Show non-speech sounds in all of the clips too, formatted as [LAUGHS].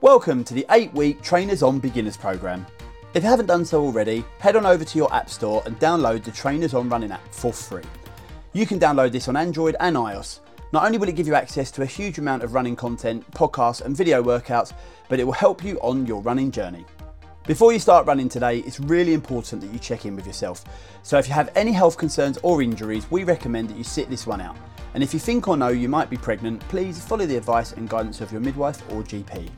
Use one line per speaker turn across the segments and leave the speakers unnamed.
Welcome to the 8 week Trainers On Beginners programme. If you haven't done so already, head on over to your App Store and download the Trainers On Running app for free. You can download this on Android and iOS. Not only will it give you access to a huge amount of running content, podcasts, and video workouts, but it will help you on your running journey. Before you start running today, it's really important that you check in with yourself. So, if you have any health concerns or injuries, we recommend that you sit this one out. And if you think or know you might be pregnant, please follow the advice and guidance of your midwife or GP.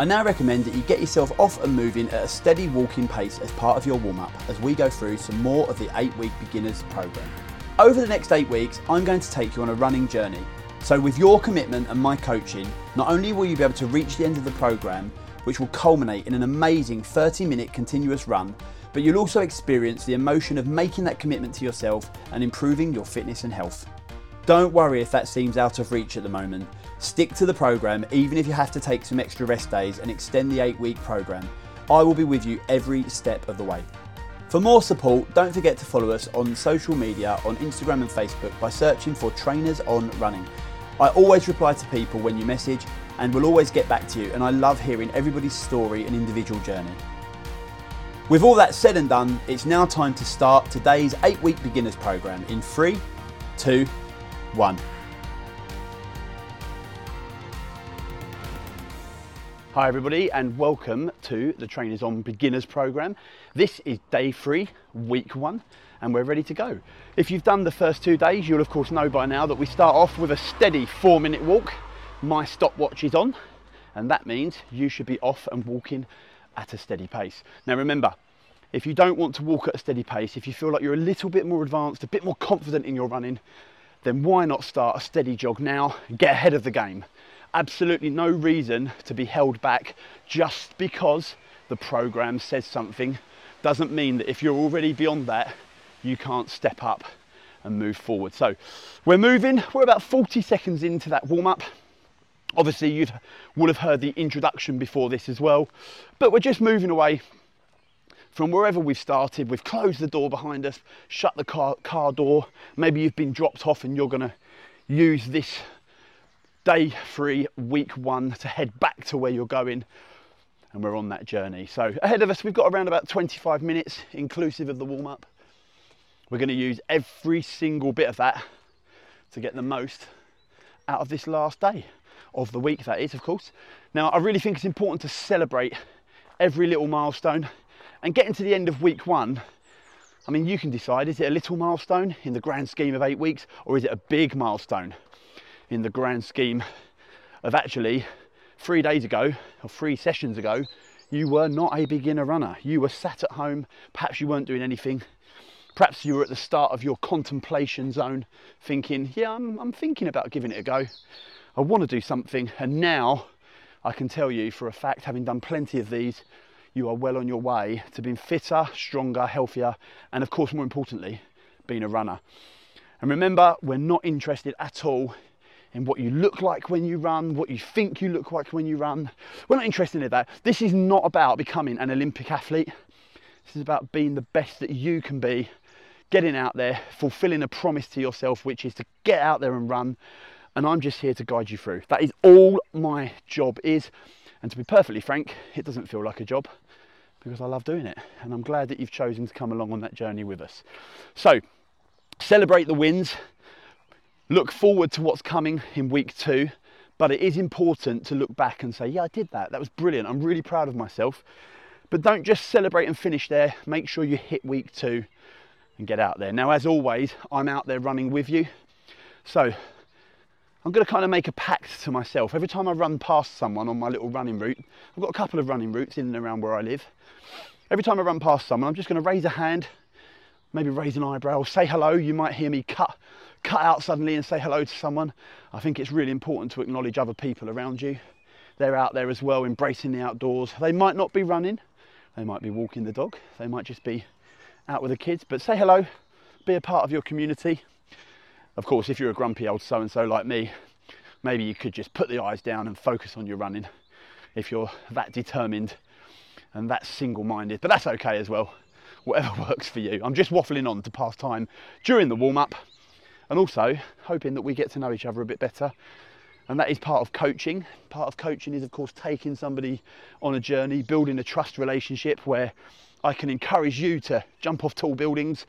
I now recommend that you get yourself off and moving at a steady walking pace as part of your warm up as we go through some more of the 8 week beginners program. Over the next 8 weeks, I'm going to take you on a running journey. So, with your commitment and my coaching, not only will you be able to reach the end of the program, which will culminate in an amazing 30 minute continuous run, but you'll also experience the emotion of making that commitment to yourself and improving your fitness and health. Don't worry if that seems out of reach at the moment. Stick to the program even if you have to take some extra rest days and extend the eight week program. I will be with you every step of the way. For more support, don't forget to follow us on social media on Instagram and Facebook by searching for Trainers on Running. I always reply to people when you message and will always get back to you, and I love hearing everybody's story and individual journey. With all that said and done, it's now time to start today's eight week beginners program in three, two, one. Hi, everybody, and welcome to the Trainers on Beginners program. This is day three, week one, and we're ready to go. If you've done the first two days, you'll of course know by now that we start off with a steady four minute walk. My stopwatch is on, and that means you should be off and walking at a steady pace. Now, remember, if you don't want to walk at a steady pace, if you feel like you're a little bit more advanced, a bit more confident in your running, then why not start a steady jog now get ahead of the game? Absolutely no reason to be held back just because the program says something. Doesn't mean that if you're already beyond that you can't step up and move forward. So we're moving. We're about 40 seconds into that warm up obviously you would have heard the introduction before this as well but we're just moving away from wherever we've started. We've closed the door behind us shut the car, car door. Maybe you've been dropped off and you're going to use this day three, week one to head back to where you're going. And we're on that journey. So ahead of us, we've got around about 25 minutes inclusive of the warm up. We're going to use every single bit of that to get the most out of this last day of the week, that is, of course. Now, I really think it's important to celebrate every little milestone and getting to the end of week one. I mean, you can decide is it a little milestone in the grand scheme of eight weeks, or is it a big milestone? In the grand scheme of actually three days ago or three sessions ago, you were not a beginner runner. You were sat at home, perhaps you weren't doing anything. Perhaps you were at the start of your contemplation zone thinking, yeah, I'm, I'm thinking about giving it a go. I want to do something. And now I can tell you for a fact, having done plenty of these, you are well on your way to being fitter, stronger, healthier, and of course, more importantly, being a runner. And remember, we're not interested at all in what you look like when you run, what you think you look like when you run. We're not interested in that. This is not about becoming an Olympic athlete. This is about being the best that you can be, getting out there, fulfilling a promise to yourself, which is to get out there and run. And I'm just here to guide you through. That is all my job is. And to be perfectly frank, it doesn't feel like a job because I love doing it. And I'm glad that you've chosen to come along on that journey with us. So, celebrate the wins look forward to what's coming in week two, but it is important to look back and say, yeah, I did that. That was brilliant. I'm really proud of myself. But don't just celebrate and finish there. Make sure you hit week two and get out there. Now, as always, I'm out there running with you. So I'm going to kind of make a pact to myself. Every time I run past someone on my little running route, I've got a couple of running routes in and around where I live. Every time I run past someone, I'm just going to raise a hand, maybe raise an eyebrow, say hello. You might hear me cut cut out suddenly and say hello to someone. I think it's really important to acknowledge other people around you. They're out there as well, embracing the outdoors. They might not be running, they might be walking the dog, they might just be out with the kids, but say hello, be a part of your community. Of course, if you're a grumpy old so and so like me, maybe you could just put the eyes down and focus on your running if you're that determined and that single minded, but that's okay as well. Whatever [LAUGHS] works for you. I'm just waffling on to pass time during the warm up and also hoping that we get to know each other a bit better And that is part of coaching. Part of coaching is, of course, taking somebody on a journey, building a trust relationship where I can encourage you to jump off tall buildings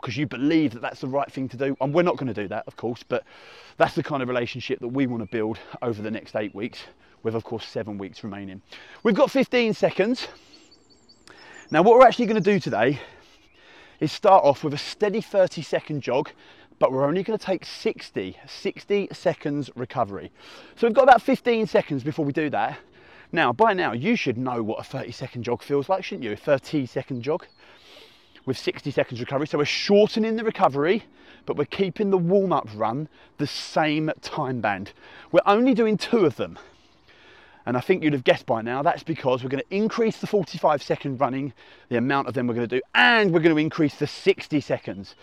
because you believe that that's the right thing to do. And we're not going to do that, of course, but that's the kind of relationship that we want to build over the next eight weeks, with, of course, seven weeks remaining. We've got 15 seconds. Now, what we're actually going to do today is start off with a steady 30 second jog but we're only going to take 60, 60 seconds recovery. So we've got about 15 seconds before we do that. Now, by now, you should know what a 30 second jog feels like, shouldn't you? A 30 second jog with 60 seconds recovery. So we're shortening the recovery, but we're keeping the warm up run the same time band. We're only doing two of them. And I think you'd have guessed by now that's because we're going to increase the 45 second running, the amount of them we're going to do, and we're going to increase the 60 seconds.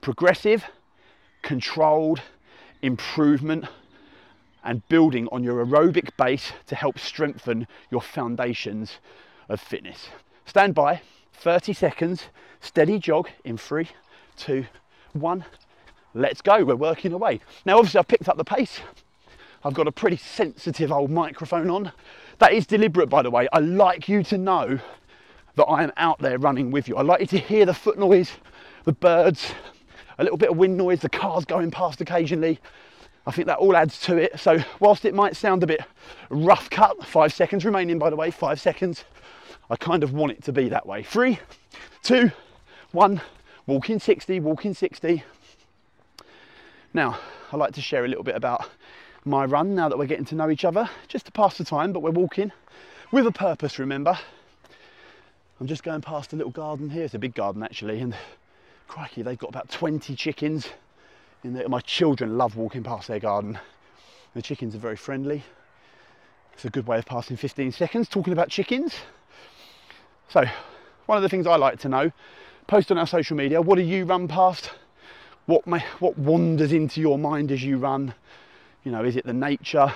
Progressive, controlled improvement and building on your aerobic base to help strengthen your foundations of fitness. Stand by, 30 seconds, steady jog in three, two, one. Let's go, we're working away. Now, obviously, I've picked up the pace. I've got a pretty sensitive old microphone on. That is deliberate, by the way. I like you to know that I am out there running with you. I like you to hear the foot noise, the birds, a little bit of wind noise, the cars going past occasionally. I think that all adds to it. So whilst it might sound a bit rough cut, five seconds remaining by the way, five seconds, I kind of want it to be that way. Three, two, one, walking 60, walking 60. Now, I like to share a little bit about my run now that we're getting to know each other, just to pass the time, but we're walking with a purpose, remember. I'm just going past a little garden here. It's a big garden actually, and crikey, they've got about 20 chickens. In. My children love walking past their garden. The chickens are very friendly. It's a good way of passing 15 seconds talking about chickens. So, one of the things I like to know, post on our social media, what do you run past? What, may, what wanders into your mind as you run? You know, is it the nature?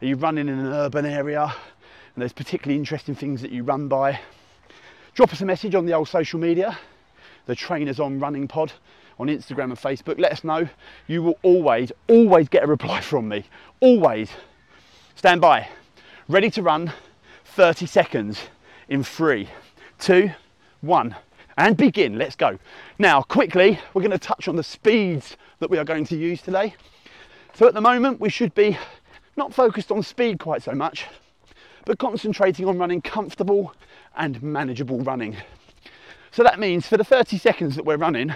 Are you running in an urban area? And there's particularly interesting things that you run by. Drop us a message on the old social media the Trainers on Running Pod on Instagram and Facebook. Let us know. You will always, always get a reply from me. Always. Stand by. Ready to run 30 seconds in three, two, one, and begin. Let's go. Now, quickly, we're going to touch on the speeds that we are going to use today. So, at the moment, we should be not focused on speed quite so much, but concentrating on running comfortable and manageable running. So that means for the 30 seconds that we're running,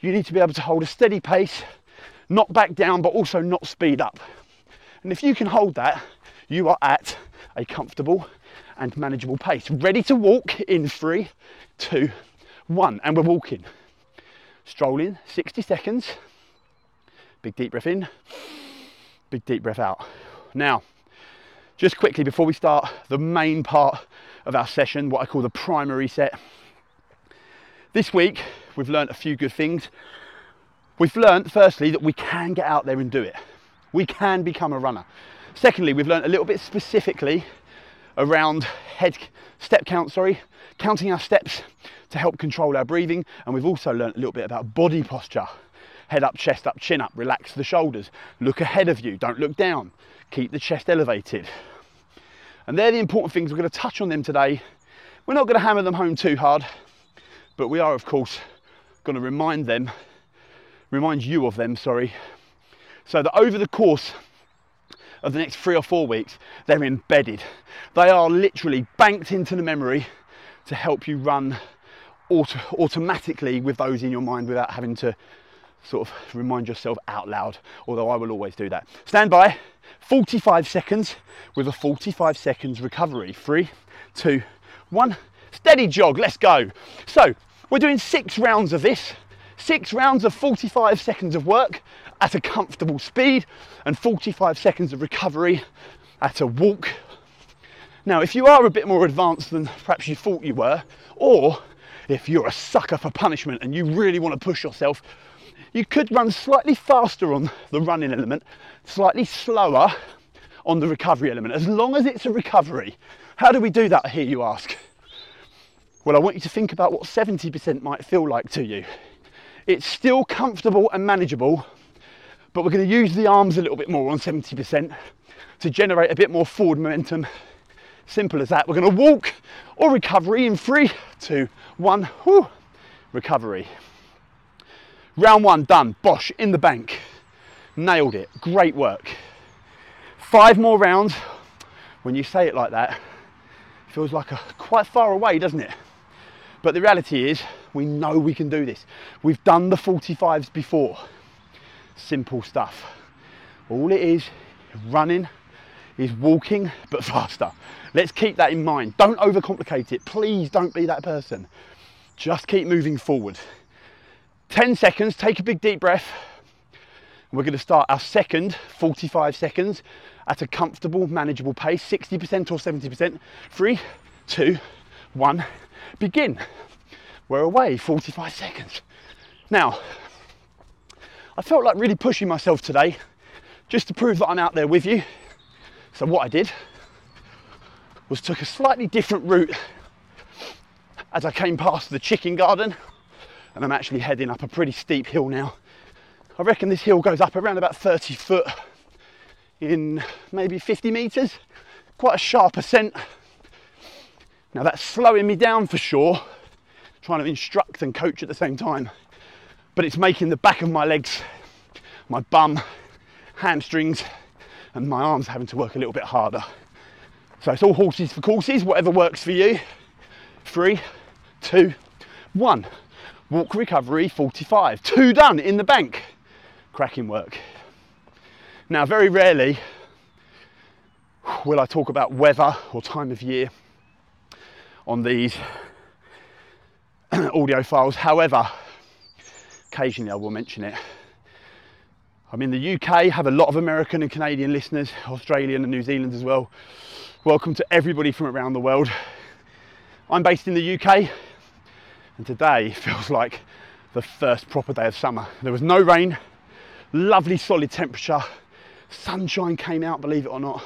you need to be able to hold a steady pace, not back down, but also not speed up. And if you can hold that, you are at a comfortable and manageable pace. Ready to walk in three, two, one. And we're walking. Strolling, 60 seconds. Big deep breath in, big deep breath out. Now, just quickly before we start the main part of our session, what I call the primary set, this week, we've learned a few good things. We've learned, firstly, that we can get out there and do it. We can become a runner. Secondly, we've learned a little bit specifically around head step count, sorry, counting our steps to help control our breathing. And we've also learned a little bit about body posture. Head up, chest up, chin up, relax the shoulders. Look ahead of you, don't look down. Keep the chest elevated. And they're the important things. We're going to touch on them today. We're not going to hammer them home too hard but we are, of course, going to remind them, remind you of them, sorry, so that over the course of the next three or four weeks, they're embedded. They are literally banked into the memory to help you run auto- automatically with those in your mind without having to sort of remind yourself out loud, although I will always do that. Stand by, 45 seconds with a 45 seconds recovery. Three, two, one. Steady jog, let's go. So, we're doing six rounds of this, six rounds of 45 seconds of work at a comfortable speed and 45 seconds of recovery at a walk. Now, if you are a bit more advanced than perhaps you thought you were, or if you're a sucker for punishment and you really want to push yourself, you could run slightly faster on the running element, slightly slower on the recovery element, as long as it's a recovery. How do we do that, here you ask? Well, I want you to think about what 70% might feel like to you. It's still comfortable and manageable, but we're going to use the arms a little bit more on 70% to generate a bit more forward momentum. Simple as that. We're going to walk or recovery in three, two, one. Whew. Recovery. Round one done. Bosh in the bank. Nailed it. Great work. Five more rounds. When you say it like that, feels like a, quite far away, doesn't it? But the reality is, we know we can do this. We've done the 45s before. Simple stuff. All it is, running, is walking, but [LAUGHS] faster. Let's keep that in mind. Don't overcomplicate it. Please don't be that person. Just keep moving forward. 10 seconds, take a big deep breath. We're going to start our second 45 seconds at a comfortable, manageable pace 60% or 70%. Three, two, one, begin. We're away 45 seconds. Now, I felt like really pushing myself today just to prove that I'm out there with you. So, what I did was took a slightly different route as I came past the chicken garden, and I'm actually heading up a pretty steep hill now. I reckon this hill goes up around about 30 foot in maybe 50 meters, quite a sharp ascent. Now, that's slowing me down for sure, trying to instruct and coach at the same time, but it's making the back of my legs, my bum, hamstrings, and my arms having to work a little bit harder. So it's all horses for courses, whatever works for you. Three, two, one. Walk recovery 45. Two done in the bank. Cracking work. Now, very rarely will I talk about weather or time of year on these [CLEARS THROAT] audio files. However, occasionally I will mention it. I'm in the UK, have a lot of American and Canadian listeners, Australian and New Zealand as well. Welcome to everybody from around the world. I'm based in the UK, and today [LAUGHS] feels like the first proper day of summer. There was no rain, lovely solid temperature, sunshine came out, believe it or not,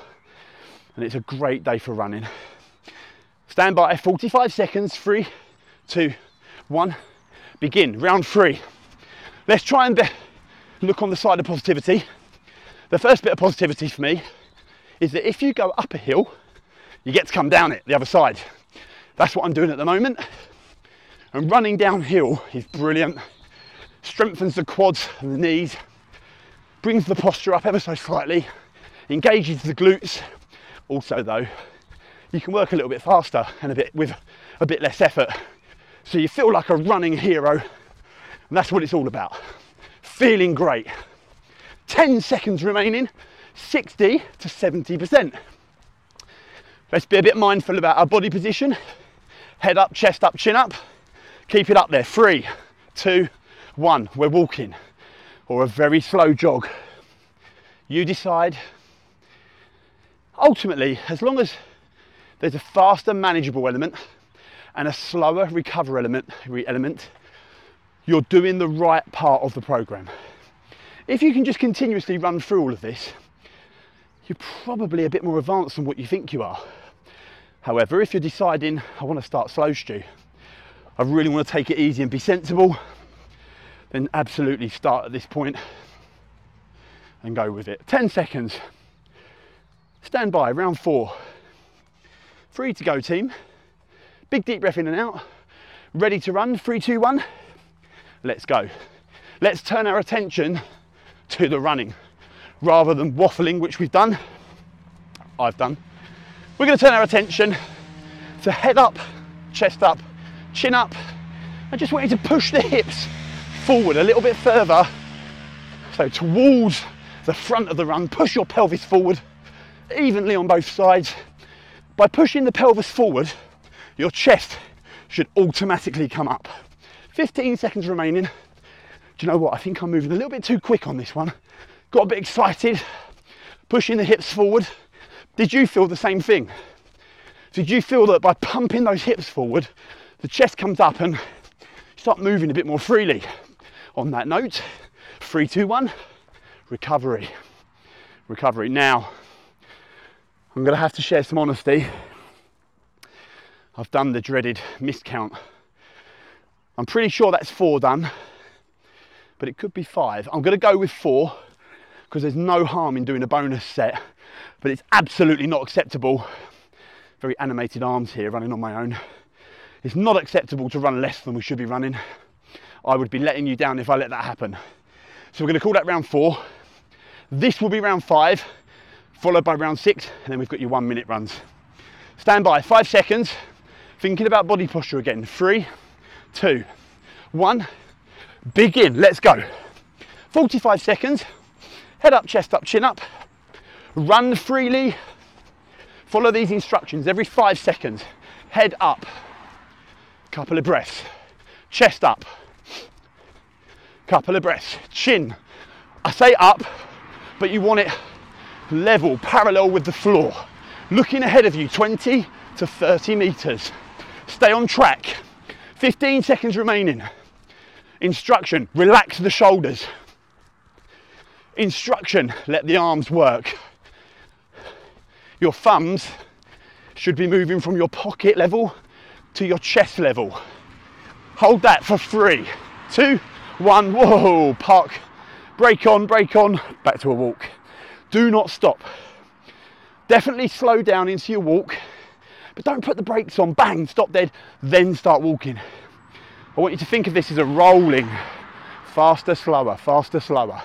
and it's a great day for running. Stand by 45 seconds, three, two, one, begin. Round three. Let's try and look on the side of positivity. The first bit of positivity for me is that if you go up a hill, you get to come down it the other side. That's what I'm doing at the moment. And running downhill is brilliant. Strengthens the quads and the knees, brings the posture up ever so slightly, engages the glutes. Also, though, you can work a little bit faster and a bit with a bit less effort. So you feel like a running hero, and that's what it's all about feeling great. 10 seconds remaining, 60 to 70%. Let's be a bit mindful about our body position. Head up, chest up, chin up. Keep it up there. Three, two, one. We're walking or a very slow jog. You decide. Ultimately, as long as there's a faster, manageable element and a slower recover element, element you're doing the right part of the program. If you can just continuously run through all of this, you're probably a bit more advanced than what you think you are. However, if you're deciding, I want to start slow Stu, I really want to take it easy and be sensible, then absolutely start at this point and go with it. 10 seconds. Stand by, round four. Free to go, team. Big deep breath in and out. Ready to run, three, two, one let's go. Let's turn our attention to the running rather than waffling, which we've done. I've done. We're going to turn our attention to head up, chest up, chin up. I just want you to push the hips forward a little bit further. So towards the front of the run, push your pelvis forward evenly on both sides. By pushing the pelvis forward, your chest should automatically come up. 15 seconds remaining. Do you know what? I think I'm moving a little bit too quick on this one. Got a bit excited, pushing the hips forward. Did you feel the same thing? Did you feel that by pumping those hips forward, the chest comes up and start moving a bit more freely? On that note, three, two, one, recovery. Recovery. Now, I'm going to have to share some honesty. I've done the dreaded miscount I'm pretty sure that's four done, but it could be five. I'm going to go with four because there's no harm in doing a bonus set, but it's absolutely not acceptable. Very animated arms here running on my own. It's not acceptable to run less than we should be running. I would be letting you down if I let that happen. So we're going to call that round four. This will be round five, followed by round six, and then we've got your one minute runs. Stand by, five seconds. Thinking about body posture again. Three, two, one. Begin. Let's go. 45 seconds. Head up, chest up, chin up. Run freely. Follow these instructions every five seconds. Head up. Couple of breaths. Chest up. Couple of breaths. Chin. I say up, but you want it level, parallel with the floor. Looking ahead of you, 20 to 30 meters. Stay on track. 15 seconds remaining. Instruction, relax the shoulders. Instruction, let the arms work. Your thumbs should be moving from your pocket level to your chest level. Hold that for three, two, one. Whoa, park. Brake on, brake on, back to a walk. Do not stop. Definitely slow down into your walk, but don't put the brakes on, bang, stop dead, then start walking. I want you to think of this as a rolling, faster, slower, faster, slower.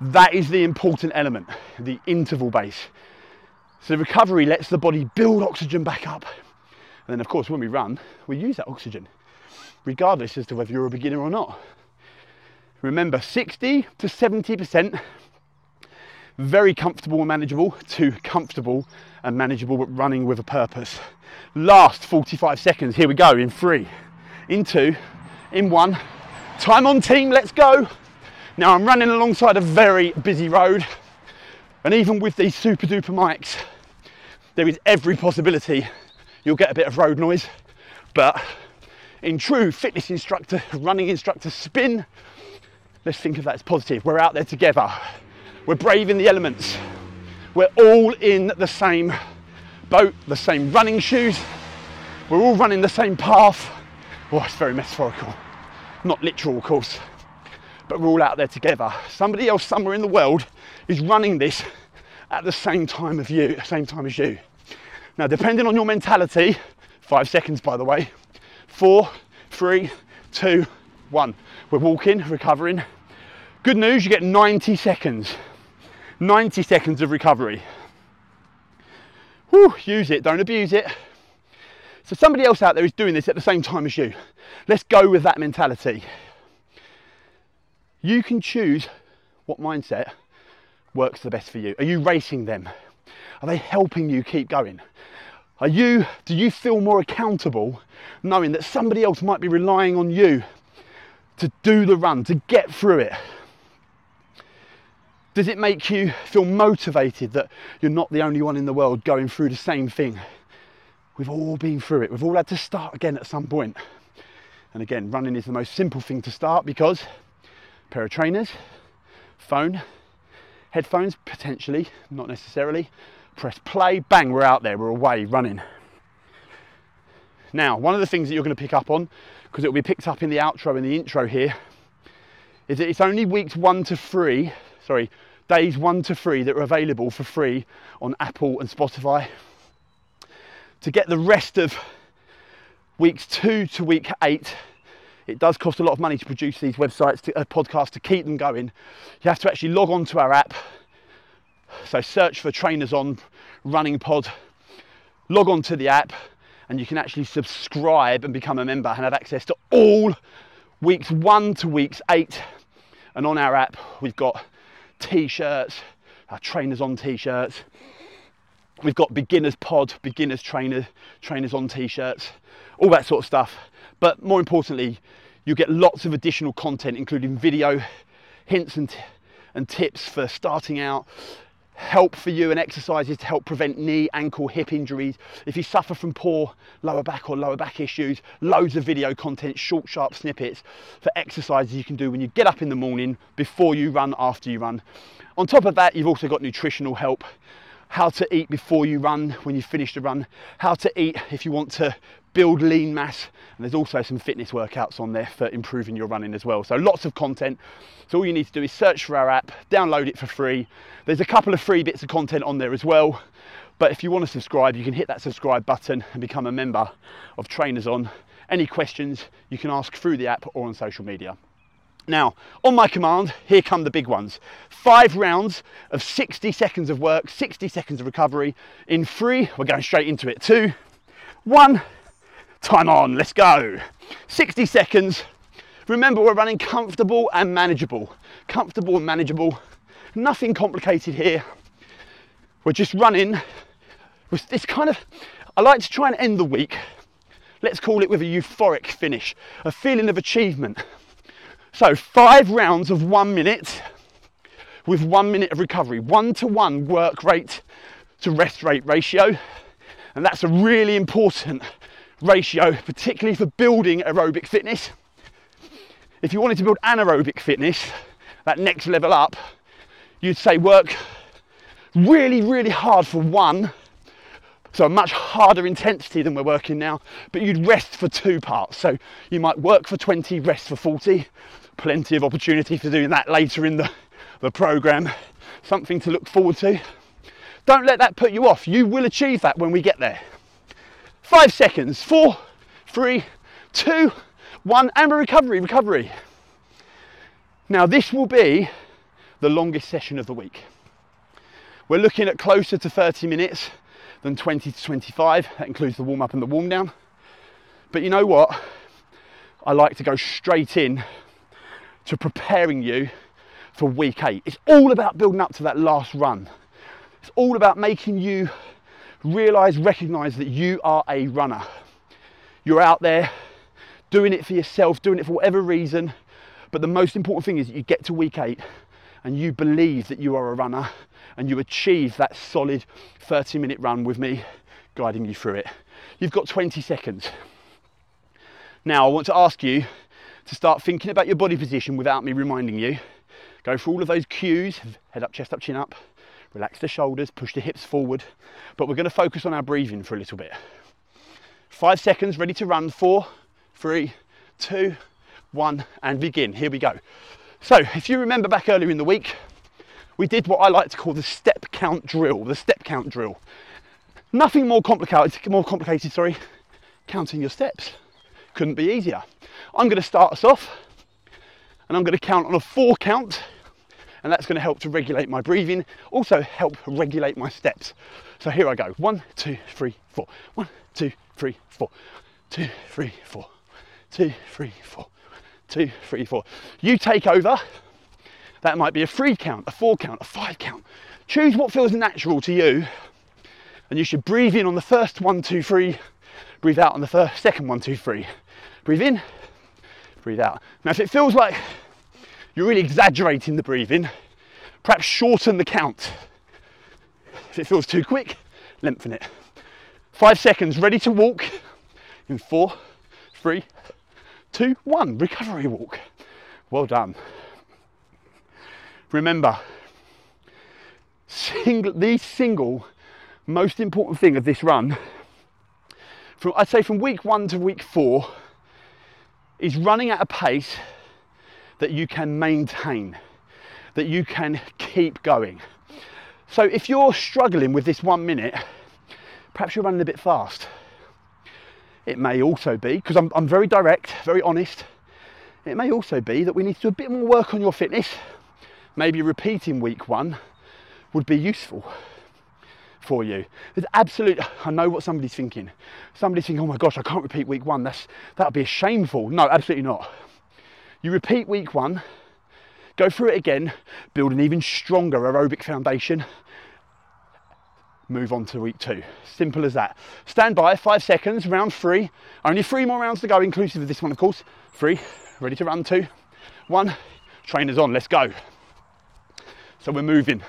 That is the important element, the interval base. So recovery lets the body build oxygen back up. And then of course when we run, we use that oxygen, regardless as to whether you're a beginner or not. Remember, 60 to 70% very comfortable and manageable to comfortable and manageable but running with a purpose. Last 45 seconds, here we go, in three, in two, in one. Time on team, let's go. Now I'm running alongside a very busy road and even with these super duper mics, there is every possibility you'll get a bit of road noise, but in true fitness instructor, running instructor spin, let's think of that as positive. We're out there together. We're braving the elements. We're all in the same boat, the same running shoes. We're all running the same path. Oh, it's very metaphorical. Not literal, of course. But we're all out there together. Somebody else somewhere in the world is running this at the same time of you, same time as you. Now, depending on your mentality, five seconds by the way, four, three, two, one. We're walking, recovering. Good news, you get 90 seconds. 90 seconds of recovery. Whew, use it, don't abuse it. So somebody else out there is doing this at the same time as you. Let's go with that mentality. You can choose what mindset works the best for you. Are you racing them? Are they helping you keep going? Are you do you feel more accountable knowing that somebody else might be relying on you to do the run, to get through it? Does it make you feel motivated that you're not the only one in the world going through the same thing? We've all been through it. We've all had to start again at some point. And again, running is the most simple thing to start because pair of trainers, phone, headphones potentially, not necessarily. Press play, bang, we're out there, we're away running. Now, one of the things that you're going to pick up on, because it will be picked up in the outro and the intro here, is that it's only weeks one to three sorry, days one to three that are available for free on Apple and Spotify. To get the rest of weeks two to week eight, it does cost a lot of money to produce these websites, to, uh, podcasts, to keep them going. You have to actually log on to our app. So search for Trainers On Running Pod, log on to the app, and you can actually subscribe and become a member and have access to all weeks one to weeks eight. And on our app, we've got t-shirts, our trainers on t-shirts. We've got beginners pod, beginners trainer, trainers on t-shirts, all that sort of stuff. But more importantly, you get lots of additional content, including video, hints and, and tips for starting out, help for you and exercises to help prevent knee, ankle, hip injuries. If you suffer from poor lower back or lower back issues, loads of video content, short, sharp snippets for exercises you can do when you get up in the morning, before you run, after you run. On top of that, you've also got nutritional help, how to eat before you run, when you finish the run, how to eat if you want to build lean mass. And there's also some fitness workouts on there for improving your running as well. So lots of content. So all you need to do is search for our app, download it for free. There's a couple of free bits of content on there as well. But if you want to subscribe, you can hit that subscribe button and become a member of Trainers On. Any questions you can ask through the app or on social media. Now, on my command, here come the big ones. Five rounds of 60 seconds of work, 60 seconds of recovery. In three, we're going straight into it. Two, one, time on, let's go. 60 seconds. Remember, we're running comfortable and manageable. Comfortable and manageable. Nothing complicated here. We're just running with this kind of, I like to try and end the week. Let's call it with a euphoric finish, a feeling of achievement so five rounds of one minute with one minute of recovery, one to one work rate to rest rate ratio. And that's a really important ratio, particularly for building aerobic fitness. If you wanted to build anaerobic fitness, that next level up, you'd say work really, really hard for one, so a much harder intensity than we're working now, but you'd rest for two parts. So you might work for 20, rest for 40, plenty of opportunity for doing that later in the, the program. Something to look forward to. Don't let that put you off. You will achieve that when we get there. Five seconds. Four, three, two, one, and recovery, recovery. Now, this will be the longest session of the week. We're looking at closer to 30 minutes than 20 to 25. That includes the warm up and the warm down. But you know what? I like to go straight in to preparing you for week eight. It's all about building up to that last run. It's all about making you realize, recognize that you are a runner. You're out there doing it for yourself, doing it for whatever reason. But the most important thing is that you get to week eight and you believe that you are a runner and you achieve that solid 30 minute run with me guiding you through it. You've got 20 seconds. Now, I want to ask you to start thinking about your body position without me reminding you. Go for all of those cues head up, chest up, chin up. Relax the shoulders, push the hips forward. But we're going to focus on our breathing for a little bit. Five seconds, ready to run. Four, three, two, one, and begin. Here we go. So, if you remember back earlier in the week, we did what I like to call the step count drill. The step count drill. Nothing more complicated, more complicated, sorry, counting your steps. Couldn't be easier. I'm going to start us off and I'm going to count on a four count and that's going to help to regulate my breathing, also help regulate my steps. So here I go. One, two, three, four. One, two, three, four. Two, three, four. Two, three, four. Two, three, four. You take over. That might be a three count, a four count, a five count. Choose what feels natural to you. And you should breathe in on the first one, two, three. Breathe out on the first, second one, two, three. Breathe in, breathe out. Now, if it feels like you're really exaggerating the breathing, perhaps shorten the count. If it feels too quick, lengthen it. Five seconds, ready to walk in four, three, two, one. Recovery walk. Well done. Remember, single, the single most important thing of this run, from I'd say from week one to week four, is running at a pace that you can maintain, that you can keep going. So if you're struggling with this one minute, perhaps you're running a bit fast. It may also be, because I'm, I'm very direct, very honest, it may also be that we need to do a bit more work on your fitness. Maybe repeating week one would be useful for you. There's absolute, I know what somebody's thinking. Somebody's thinking, oh my gosh, I can't repeat week one. That's, that'd be shameful. No, absolutely not. You repeat week one, go through it again, build an even stronger aerobic foundation, move on to week two. Simple as that. Stand by, five seconds, round three. Only three more rounds to go, inclusive of this one, of course. Three, ready to run, two, one. Trainers on, let's go. So we're moving.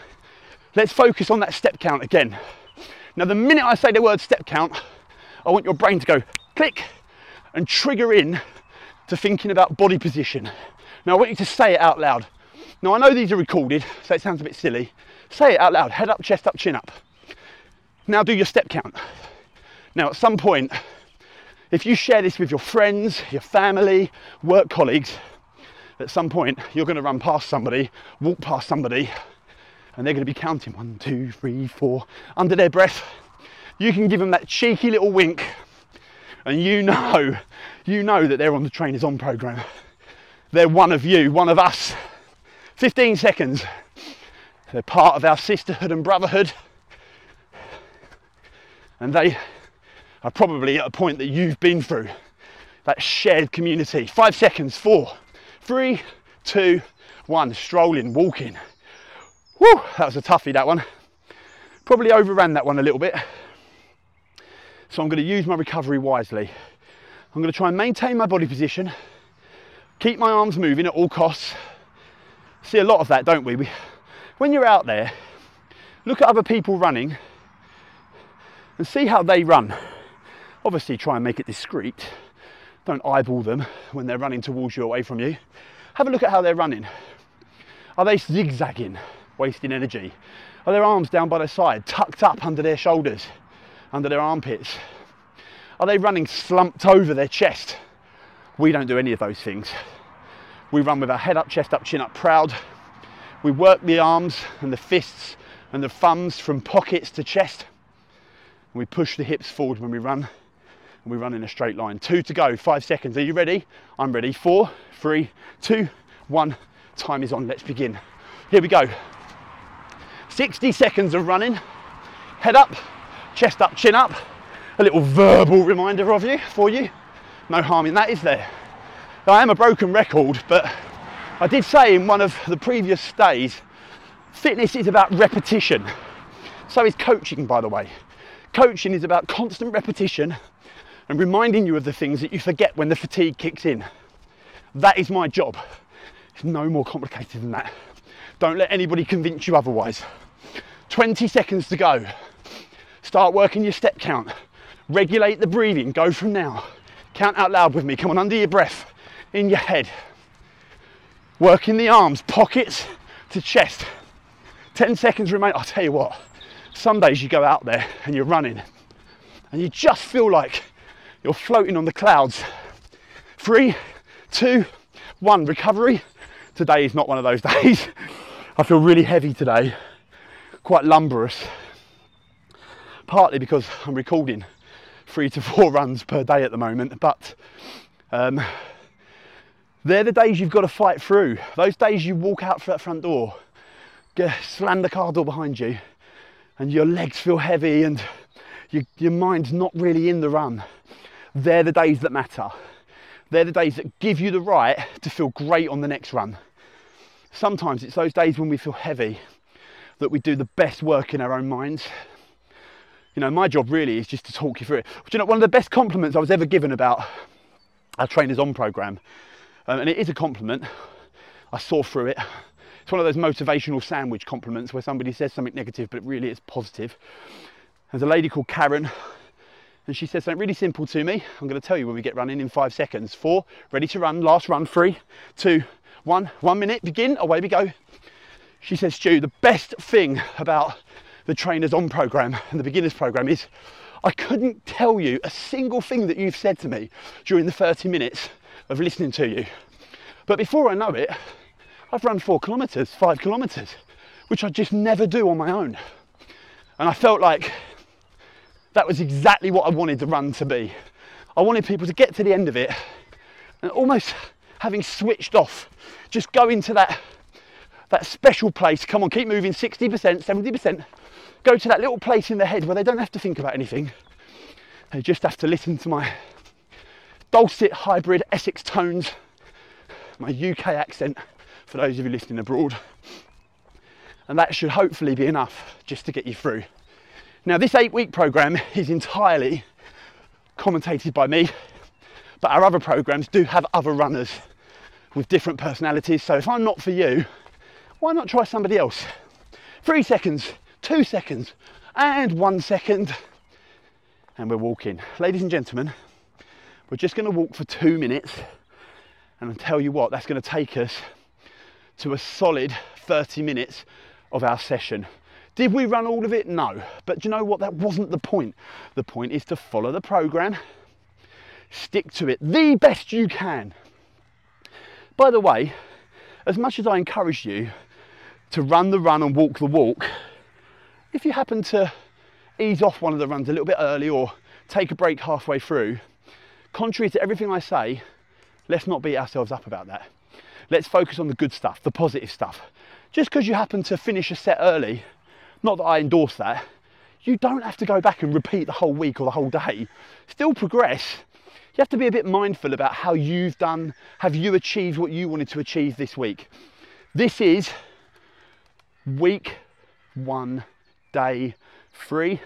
Let's focus on that step count again. Now, the minute I say the word step count, I want your brain to go click and trigger in to thinking about body position. Now, I want you to say it out loud. Now, I know these are recorded, so it sounds a bit silly. Say it out loud head up, chest up, chin up. Now do your step count. Now, at some point, if you share this with your friends, your family, work colleagues, at some point you're going to run past somebody, walk past somebody, and they're going to be counting one, two, three, four under their breath. You can give them that cheeky little wink, and you [LAUGHS] know, you know that they're on the Trainers On program. They're one of you, one of us. 15 seconds. They're part of our sisterhood and brotherhood. And they are probably at a point that you've been through that shared community. Five seconds, four, three, two, one. Strolling, walking. Whew, that was a toughie, that one. Probably overran that one a little bit. So I'm going to use my recovery wisely. I'm going to try and maintain my body position, keep my arms moving at all costs. See a lot of that, don't we? we when you're out there, look at other people running and see how they run. Obviously, try and make it discreet. Don't eyeball them when they're running towards you, away from you. Have a look at how they're running. Are they zigzagging, wasting energy? Are their arms down by their side, tucked up under their shoulders, under their armpits? Are they running slumped over their chest? We don't do any of those things. We run with our head up, chest up, chin up, proud. We work the arms and the fists and the thumbs from pockets to chest. And we push the hips forward when we run and we run in a straight line. Two to go, five seconds. Are you ready? I'm ready. Four, three, two, one. Time is on. Let's begin. Here we go. 60 seconds of running. Head up, chest up, chin up. A little verbal reminder of you for you. No harm in that, is there? I am a broken record, but I did say in one of the previous days, fitness is about repetition. So is coaching, by the way. Coaching is about constant repetition and reminding you of the things that you forget when the fatigue kicks in. That is my job. It's no more complicated than that. Don't let anybody convince you otherwise. 20 seconds to go. Start working your step count. Regulate the breathing. Go from now. Count out loud with me. Come on, under your breath, in your head. Working the arms, pockets to chest. 10 seconds remain. I'll tell you what, some days you go out there and you're running and you just feel like you're floating on the clouds. Three, two, one. Recovery. Today is not one of those [LAUGHS] days. I feel really heavy today, quite lumberous. Partly because I'm recording three to four [LAUGHS] runs per day at the moment, but um, they're the days you've got to fight through. Those days you walk out that front door, get, slam the car door behind you, and your legs feel heavy and you, your mind's not really in the run they're the days that matter. They're the days that give you the right to feel great on the next run. Sometimes it's those days when we feel heavy that we do the best work in our own minds. You know, my job really is just to talk you through it. Do you know, one of the best compliments I was ever given about our Trainers On program, um, and it is a compliment, I saw through it. It's one of those motivational sandwich compliments where somebody says something negative, but really it's positive. There's a lady called Karen and she said something really simple to me. I'm going to tell you when we get running in five seconds. Four, ready to run, last run, three, two, one, one minute, begin, away we go. She says, Stu, the best thing about the Trainers On program and the beginners program is I couldn't tell you a single thing that you've said to me during the 30 minutes of listening to you. But before I know it, I've run four kilometres, five kilometres, which I just never do on my own. And I felt like that was exactly what I wanted the run to be. I wanted people to get to the end of it and almost having switched off, just go into that, that special place. Come on, keep moving 60%, 70%. Go to that little place in their head where they don't have to think about anything. They just have to listen to my dulcet hybrid Essex tones, my UK accent for those of you listening abroad. And that should hopefully be enough just to get you through. Now, this eight week program is entirely commentated by me, but our other programs do have other runners with different personalities. So if I'm not for you, why not try somebody else? Three seconds, two seconds, and one second, and we're walking. Ladies and gentlemen, we're just going to walk for two minutes, and I'll tell you what, that's going to take us to a solid 30 minutes of our session. Did we run all of it? No. But you know what? That wasn't the point. The point is to follow the program, stick to it the best you can. By the way, as much as I encourage you to run the run and walk the walk, if you happen to ease off one of the runs a little bit early or take a break halfway through, contrary to everything I say, let's not beat ourselves up about that. Let's focus on the good stuff, the positive stuff. Just because you happen to finish a set early, not that I endorse that, you don't have to go back and repeat the whole week or the whole day. Still progress. You have to be a bit mindful about how you've done, have you achieved what you wanted to achieve this week? This is week one, day three.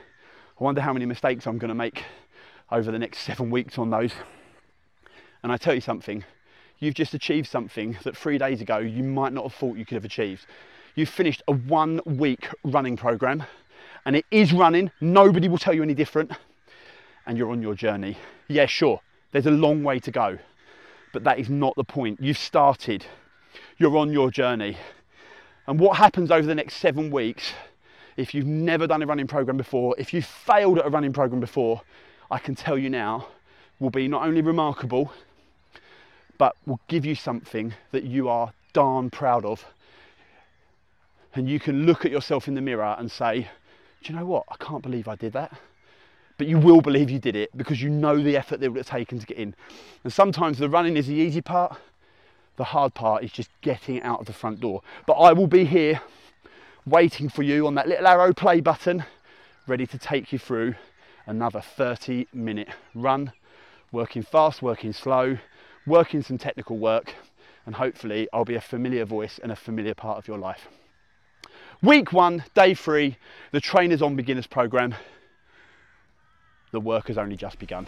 I wonder how many mistakes I'm going to make over the next seven weeks on those. And I tell you something, you've just achieved something that three days ago you might not have thought you could have achieved. You've finished a one week running program and it is running. Nobody will tell you any different. And you're on your journey. Yeah, sure, there's a long way to go, but that is not the point. You've started, you're on your journey. And what happens over the next seven weeks, if you've never done a running program before, if you've failed at a running program before, I can tell you now, will be not only remarkable, but will give you something that you are darn proud of. And you can look at yourself in the mirror and say, Do you know what? I can't believe I did that. But you will believe you did it because you know the effort that it would have taken to get in. And sometimes the running is the easy part, the hard part is just getting out of the front door. But I will be here waiting for you on that little arrow play button, ready to take you through another 30 minute run, working fast, working slow, working some technical work, and hopefully I'll be a familiar voice and a familiar part of your life. Week one, day three, the Trainers on Beginners program. The work has only just begun.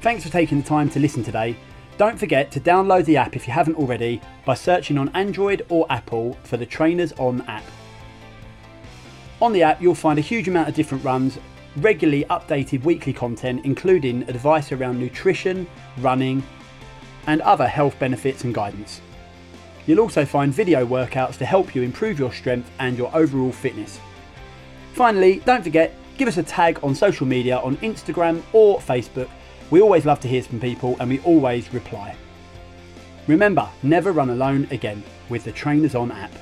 Thanks for taking the time to listen today. Don't forget to download the app if you haven't already by searching on Android or Apple for the Trainers On app. On the app, you'll find a huge amount of different runs, regularly updated weekly content, including advice around nutrition, running, and other health benefits and guidance. You'll also find video workouts to help you improve your strength and your overall fitness. Finally, don't forget, give us a tag on social media on Instagram or Facebook. We always love to hear from people and we always reply. Remember, never run alone again with the Trainers On app.